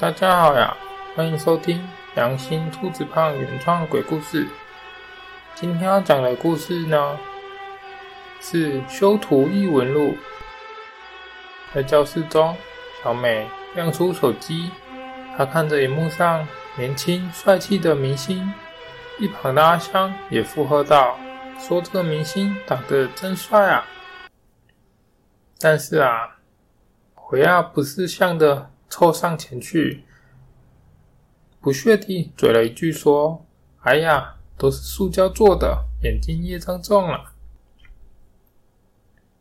大家好呀，欢迎收听良心兔子胖原创鬼故事。今天要讲的故事呢，是《修图异闻录》。在教室中，小美亮出手机，她看着荧幕上年轻帅气的明星，一旁的阿香也附和道：“说这个明星长得真帅啊！”但是啊，回啊不是像的。凑上前去，不屑地嘴了一句说：“哎呀，都是塑胶做的，眼睛业障重了。”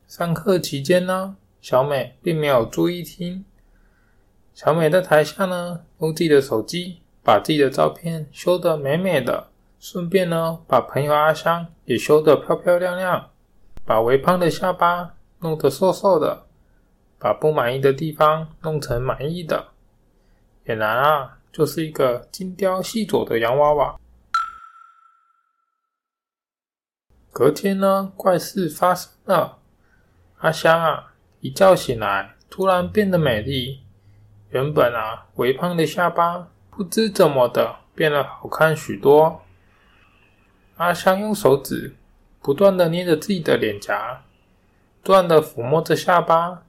上课期间呢，小美并没有注意听。小美在台下呢，用自己的手机把自己的照片修得美美的，顺便呢，把朋友阿香也修得漂漂亮亮，把微胖的下巴弄得瘦瘦的。把不满意的地方弄成满意的，俨然啊，就是一个精雕细琢的洋娃娃。隔天呢，怪事发生了。阿香啊，一觉醒来，突然变得美丽。原本啊，微胖的下巴，不知怎么的变得好看许多。阿香用手指不断的捏着自己的脸颊，不断的抚摸着下巴。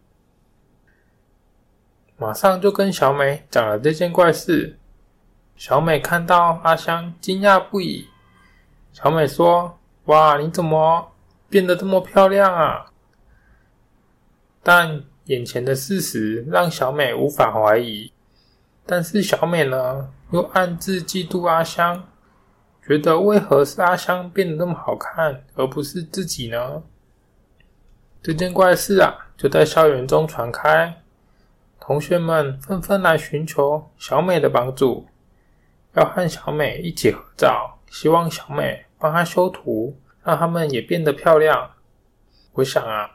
马上就跟小美讲了这件怪事。小美看到阿香，惊讶不已。小美说：“哇，你怎么变得这么漂亮啊？”但眼前的事实让小美无法怀疑。但是小美呢，又暗自嫉妒阿香，觉得为何是阿香变得那么好看，而不是自己呢？这件怪事啊，就在校园中传开。同学们纷纷来寻求小美的帮助，要和小美一起合照，希望小美帮她修图，让她们也变得漂亮。我想啊，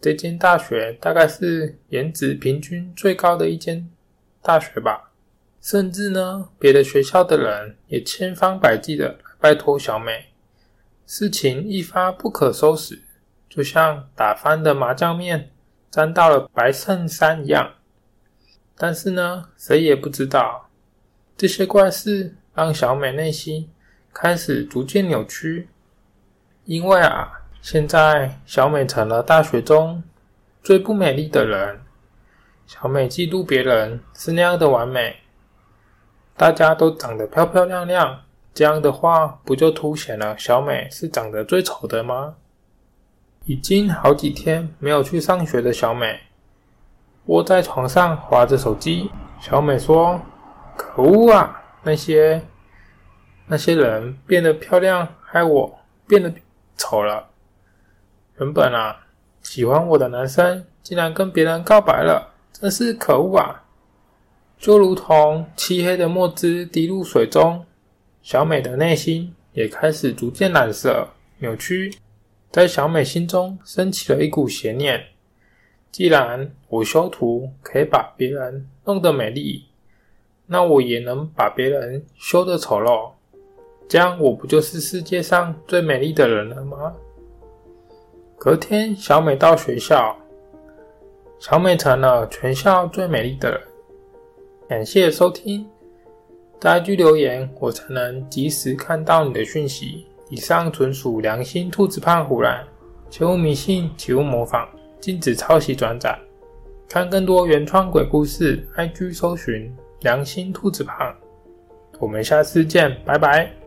这间大学大概是颜值平均最高的一间大学吧，甚至呢，别的学校的人也千方百计的拜托小美。事情一发不可收拾，就像打翻的麻将面。沾到了白衬衫一样，但是呢，谁也不知道这些怪事让小美内心开始逐渐扭曲。因为啊，现在小美成了大学中最不美丽的人。小美嫉妒别人是那样的完美，大家都长得漂漂亮亮，这样的话不就凸显了小美是长得最丑的吗？已经好几天没有去上学的小美，窝在床上滑着手机。小美说：“可恶啊！那些那些人变得漂亮，害我变得丑了。原本啊，喜欢我的男生竟然跟别人告白了，真是可恶啊！”就如同漆黑的墨汁滴入水中，小美的内心也开始逐渐染色、扭曲。在小美心中升起了一股邪念：既然我修图可以把别人弄得美丽，那我也能把别人修得丑陋，这样我不就是世界上最美丽的人了吗？隔天，小美到学校，小美成了全校最美丽的人。感谢收听，大家留言，我才能及时看到你的讯息。以上纯属良心兔子胖胡乱，切勿迷信，切勿模仿，禁止抄袭转载。看更多原创鬼故事，IG 搜寻良心兔子胖。我们下次见，拜拜。